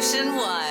Ocean one.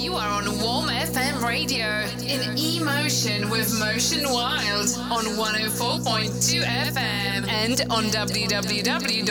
You are on Warm FM Radio in emotion with Motion Wide on 104.2 FM and on www.warm.fm.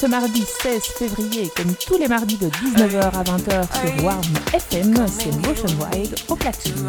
ce mardi 16 février, comme tous les mardis de 19h à 20h sur Warm FM, c'est Motion Wide au platine.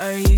are you?